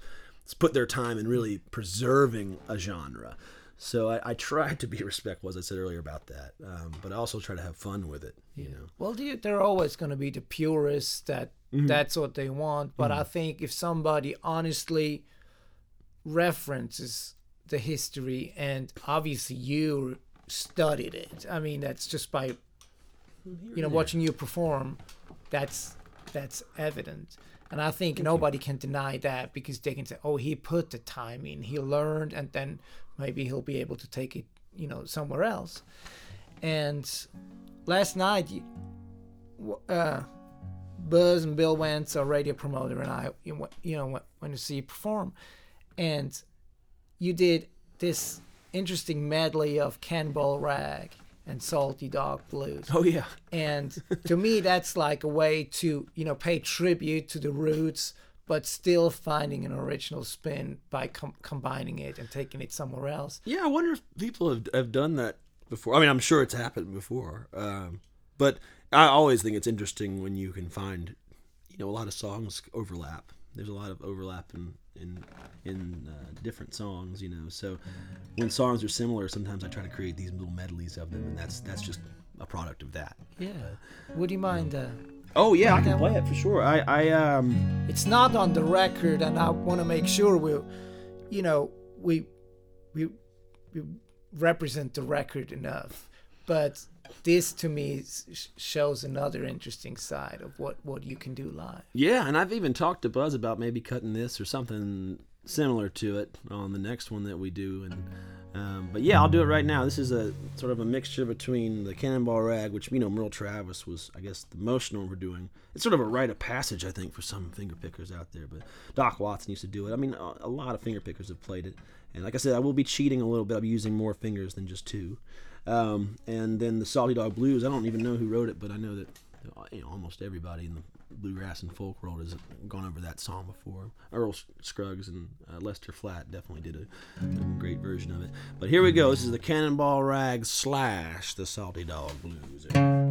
Speaker 3: put their time in really preserving a genre so I, I try to be respectful as I said earlier about that um, but I also try to have fun with it you know
Speaker 6: Well, do you, there are always going to be the purists that
Speaker 3: Mm-hmm.
Speaker 6: that's what they want. But I think if somebody honestly references the history, and obviously you studied it, I mean, that's just by you know watching you perform. That's that's evident. And I think nobody can deny that because they can say, "Oh, he put the time in. He learned, and then maybe he'll be able to take it, you know, somewhere else." And last night, you- uh, Buzz and Bill Wentz, our radio promoter, and I, you know, you went, went to see you perform, and you did this interesting medley of Cannonball Rag and Salty Dog Blues.
Speaker 3: oh yeah
Speaker 6: And to me, that's like a way to, you know, pay tribute to the roots, but still finding an original spin by com- combining it and taking it somewhere else.
Speaker 7: Yeah, I wonder if people have, have done that before. I mean, I'm sure it's happened before. Um, but I always think it's interesting when you can find, you know, a lot of songs overlap. There's a lot of overlap in in in uh, different songs, you know. So when songs are similar, sometimes I try to create these little medleys of them, and that's that's just a product of that.
Speaker 6: Yeah. Would you mind? Uh,
Speaker 7: Oh yeah, I can play it for sure. I I um
Speaker 6: it's not on the record, and I want to make sure we, you know, we, we, we represent the record enough. But this to me shows another interesting side of what what you can do live.
Speaker 7: Yeah, and I've even talked to Buzz about maybe cutting this or something similar to it on the next one that we do. And um, but yeah, I'll do it right now. This is a sort of a mixture between the Cannonball Rag, which you know Merle Travis was, I guess, the most known for doing. It's sort of a rite of passage, I think, for some finger pickers out there. But Doc Watson used to do it. I mean, a, a lot of finger pickers have played it. And like I said, I will be cheating a little bit. I'll be using more fingers than just two. Um, and then the Salty Dog Blues. I don't even know who wrote it, but I know that you know, almost everybody in the bluegrass and folk world has gone over that song before. Earl Scruggs and uh, Lester Flatt definitely did a, a great version of it. But here we go. This is the Cannonball Rag slash the Salty Dog Blues.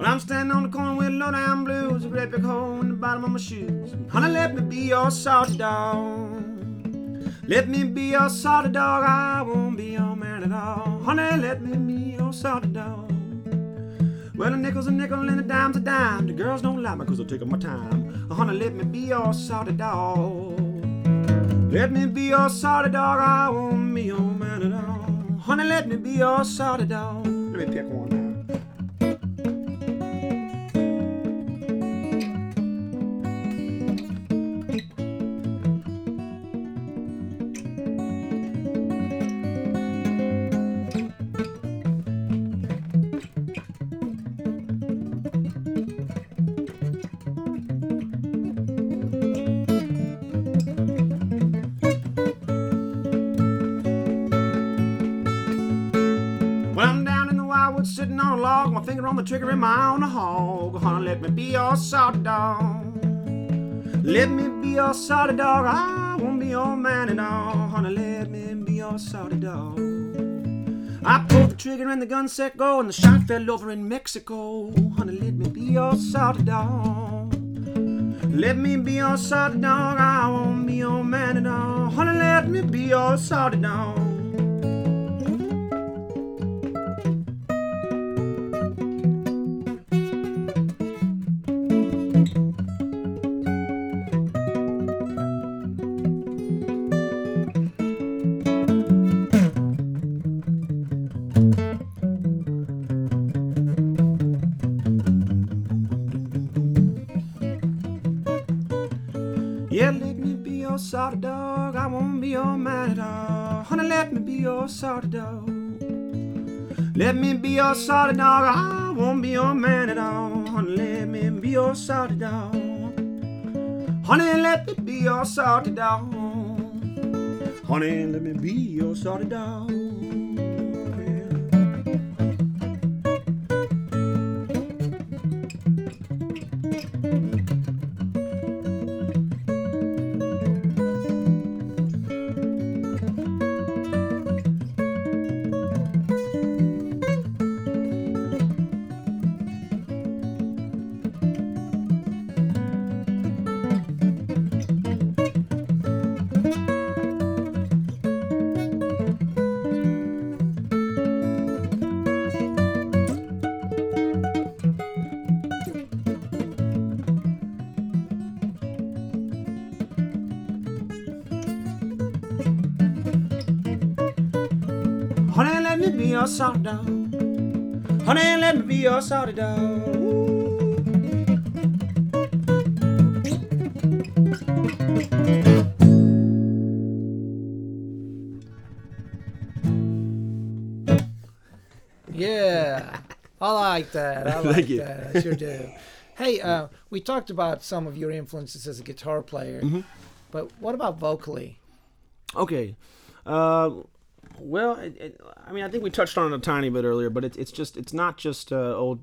Speaker 3: Well, I'm standing on the corner with low down blues, a great big hole in the bottom of my shoes. Honey, let me be your salty dog. Let me be your salty dog, I won't be your man at all. Honey, let me be your salty dog. Well, a nickel's a nickel and a dime's a dime. The girls don't like me cause take up my time. Honey, let me be your salty dog. Let me be your salty dog, I won't be your man at all. Honey, let me be your salty dog. Let me pick one the trigger in my own hog. Honey, let me be your salty dog. Let me be your salty dog. I won't be your man at all. Honey, let me be your salty dog. I pulled the trigger and the gun set go, and the shot fell over in Mexico. Honey, let me be your salty dog. Let me be your salty dog. I won't be your man at all. Honey, let me be your salty dog. Yeah, let me be your salty dog. I won't be your man at all. Honey, let me be your salty dog. Let me be your salty dog. I won't be your man at all. Honey, let me be your salty dog. Honey, let me be your salty dog. Honey, let me be your salty dog. Salty dog.
Speaker 6: Yeah, I like that. I like
Speaker 3: Thank you.
Speaker 6: that. I sure do. Hey, uh, we talked about some of your influences as a guitar player,
Speaker 3: Mm-hmm.
Speaker 6: but what about vocally?
Speaker 3: Okay. Uh, well, it, it, I mean, I think we touched on it a tiny bit earlier, but it's it's just it's not just uh, old.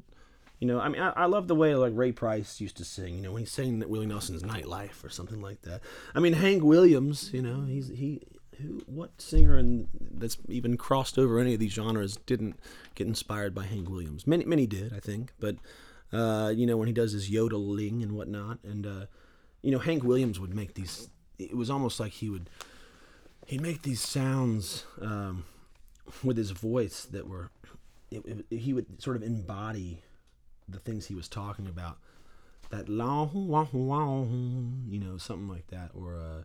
Speaker 3: You know, I mean, I, I love the way like Ray Price used to sing. You know, when he sang that Willie Nelson's "Nightlife" or something like that. I mean, Hank Williams. You know, he's he. Who, what singer and that's even crossed over any of these genres didn't get inspired by Hank Williams? Many, many did, I think. But uh, you know, when he does his yodeling and whatnot, and uh, you know, Hank Williams would make these. It was almost like he would he'd make these sounds um, with his voice that were it, it, he would sort of embody the things he was talking about that long you know something like that or uh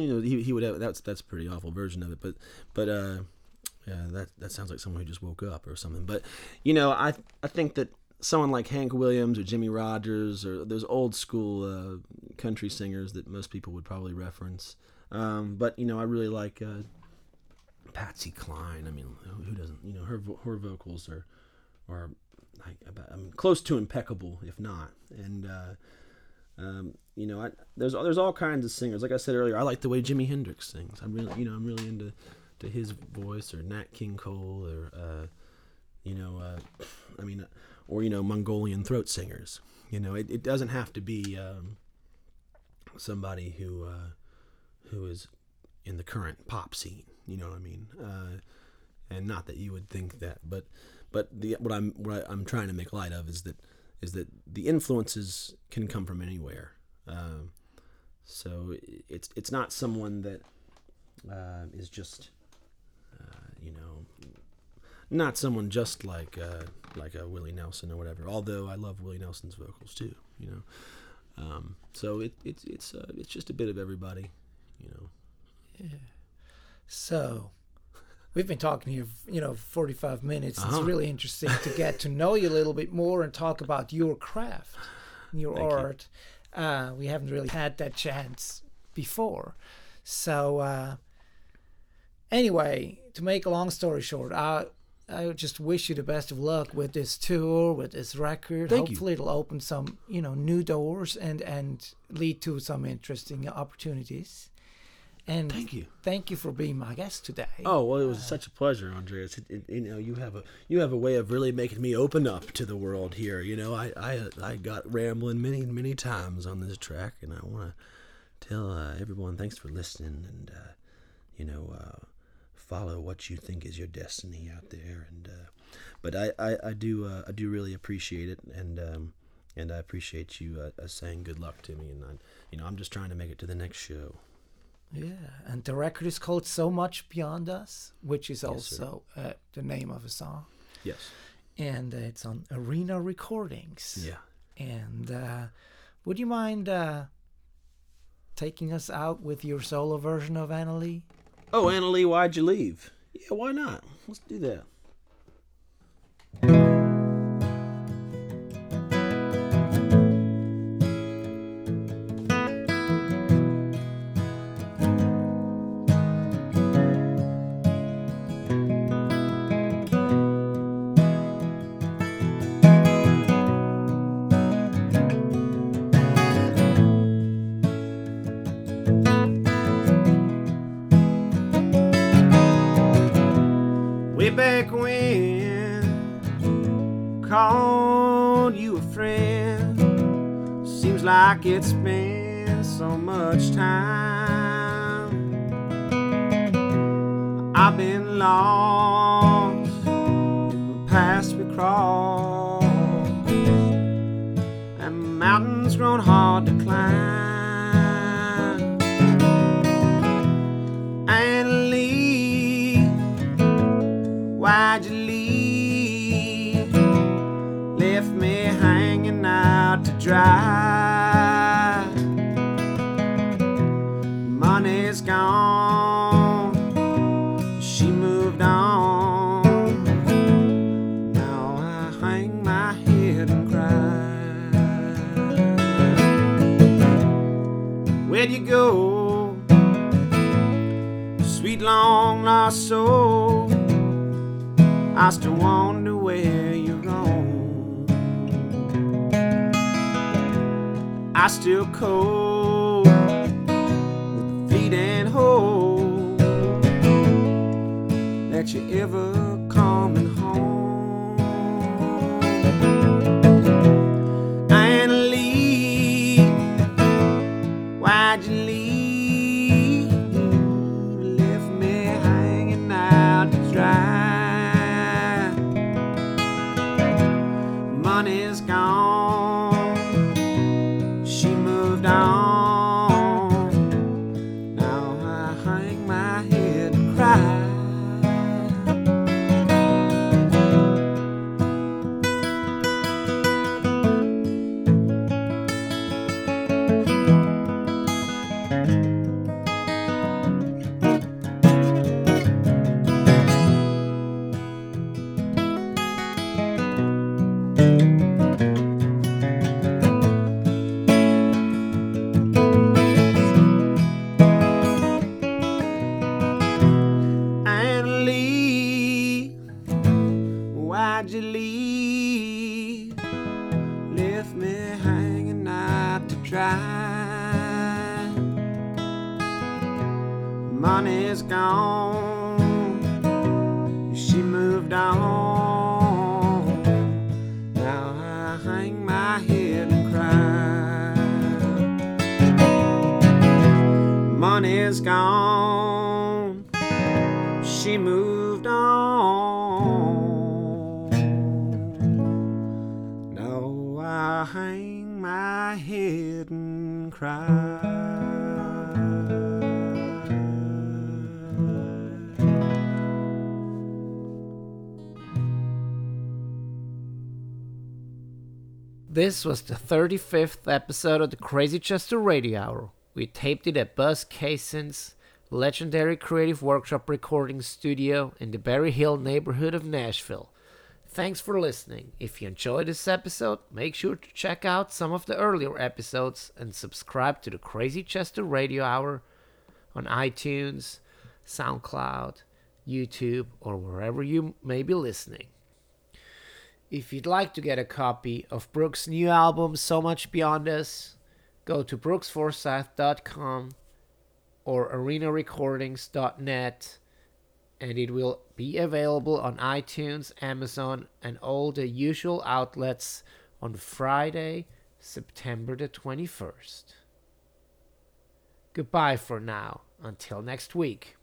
Speaker 3: you know he, he would have that's that's a pretty awful version of it but but uh yeah that that sounds like someone who just woke up or something but you know i i think that someone like Hank Williams or Jimmie Rodgers or those old school uh, country singers that most people would probably reference. Um, but you know, I really like uh, Patsy Cline. I mean, who doesn't? You know, her her vocals are about, I mean, close to impeccable, if not. And uh, um, you know, I, there's there's all kinds of singers. Like I said earlier, I like the way Jimi Hendrix sings. I'm really you know I'm really into to his voice or Nat King Cole or uh, you know uh, I mean or you know Mongolian throat singers. You know, it, it doesn't have to be um, somebody who uh, who is in the current pop scene. You know what I mean? Uh, and not that you would think that, but but the what I'm what I, I'm trying to make light of is that is that the influences can come from anywhere. Um, so it's it's not someone that uh, is just uh, you know not someone just like uh, like a Willie Nelson or whatever. Although I love Willie Nelson's vocals too, you know. Um, so it, it's it's uh, it's just a bit of everybody, you know. Yeah.
Speaker 6: So, we've been talking here, you know, 45 minutes.
Speaker 3: Uh-huh.
Speaker 6: It's really interesting to get to know you a little bit more and talk about your craft, your
Speaker 3: Thank you.
Speaker 6: art. Uh, we haven't really had that chance before. So, uh, anyway, to make a long story short, I I just wish you the best of luck with this tour, with this record.
Speaker 3: Thank you.
Speaker 6: Hopefully, it'll open some, you know, new doors and and lead to some interesting opportunities. And
Speaker 3: Thank you.
Speaker 6: thank you for being my guest today.
Speaker 3: Oh well, it was such a pleasure, Andreas. It, it, you know, you have a you have a way of really making me open up to the world here. You know, I I, I got rambling many many times on this track, and I want to tell uh, everyone thanks for listening, and uh, you know, uh, follow what you think is your destiny out there. And uh, but I I, I do uh, I do really appreciate it, and um, and I appreciate you uh, uh, saying good luck to me, and I, you know, I'm just trying to make it to the next show.
Speaker 6: Yeah, and the record is called So Much Beyond Us, which is
Speaker 3: sir.
Speaker 6: also uh, the name of a song.
Speaker 3: Yes.
Speaker 6: And uh, it's on Arena Recordings.
Speaker 3: Yeah.
Speaker 6: And uh, would you mind uh, taking us out with your solo version of Annalie?
Speaker 3: Oh, Annalie, why'd you leave? Yeah, why not? Let's do that.
Speaker 4: Like it's been so much time. I've been lost the past we crossed, and mountains grown hard lost soul.
Speaker 3: I still wonder where you're gone. I still cold with feet and hope that you ever
Speaker 6: This was the 35th episode of the Crazy Chester Radio Hour. We taped it at Buzz Cason's legendary creative workshop recording studio in the Berry Hill neighborhood of Nashville. Thanks for listening. If you enjoyed this episode, make sure to check out some of the earlier episodes and subscribe to the Crazy Chester Radio Hour on iTunes, SoundCloud, YouTube, or wherever you may be listening. If you'd like to get a copy of Brooks' new album, So Much Beyond Us, go to brooksforsyth.com or arenarecordings.net and it will be available on iTunes, Amazon, and all the usual outlets on Friday, September the 21st. Goodbye for now. Until next week.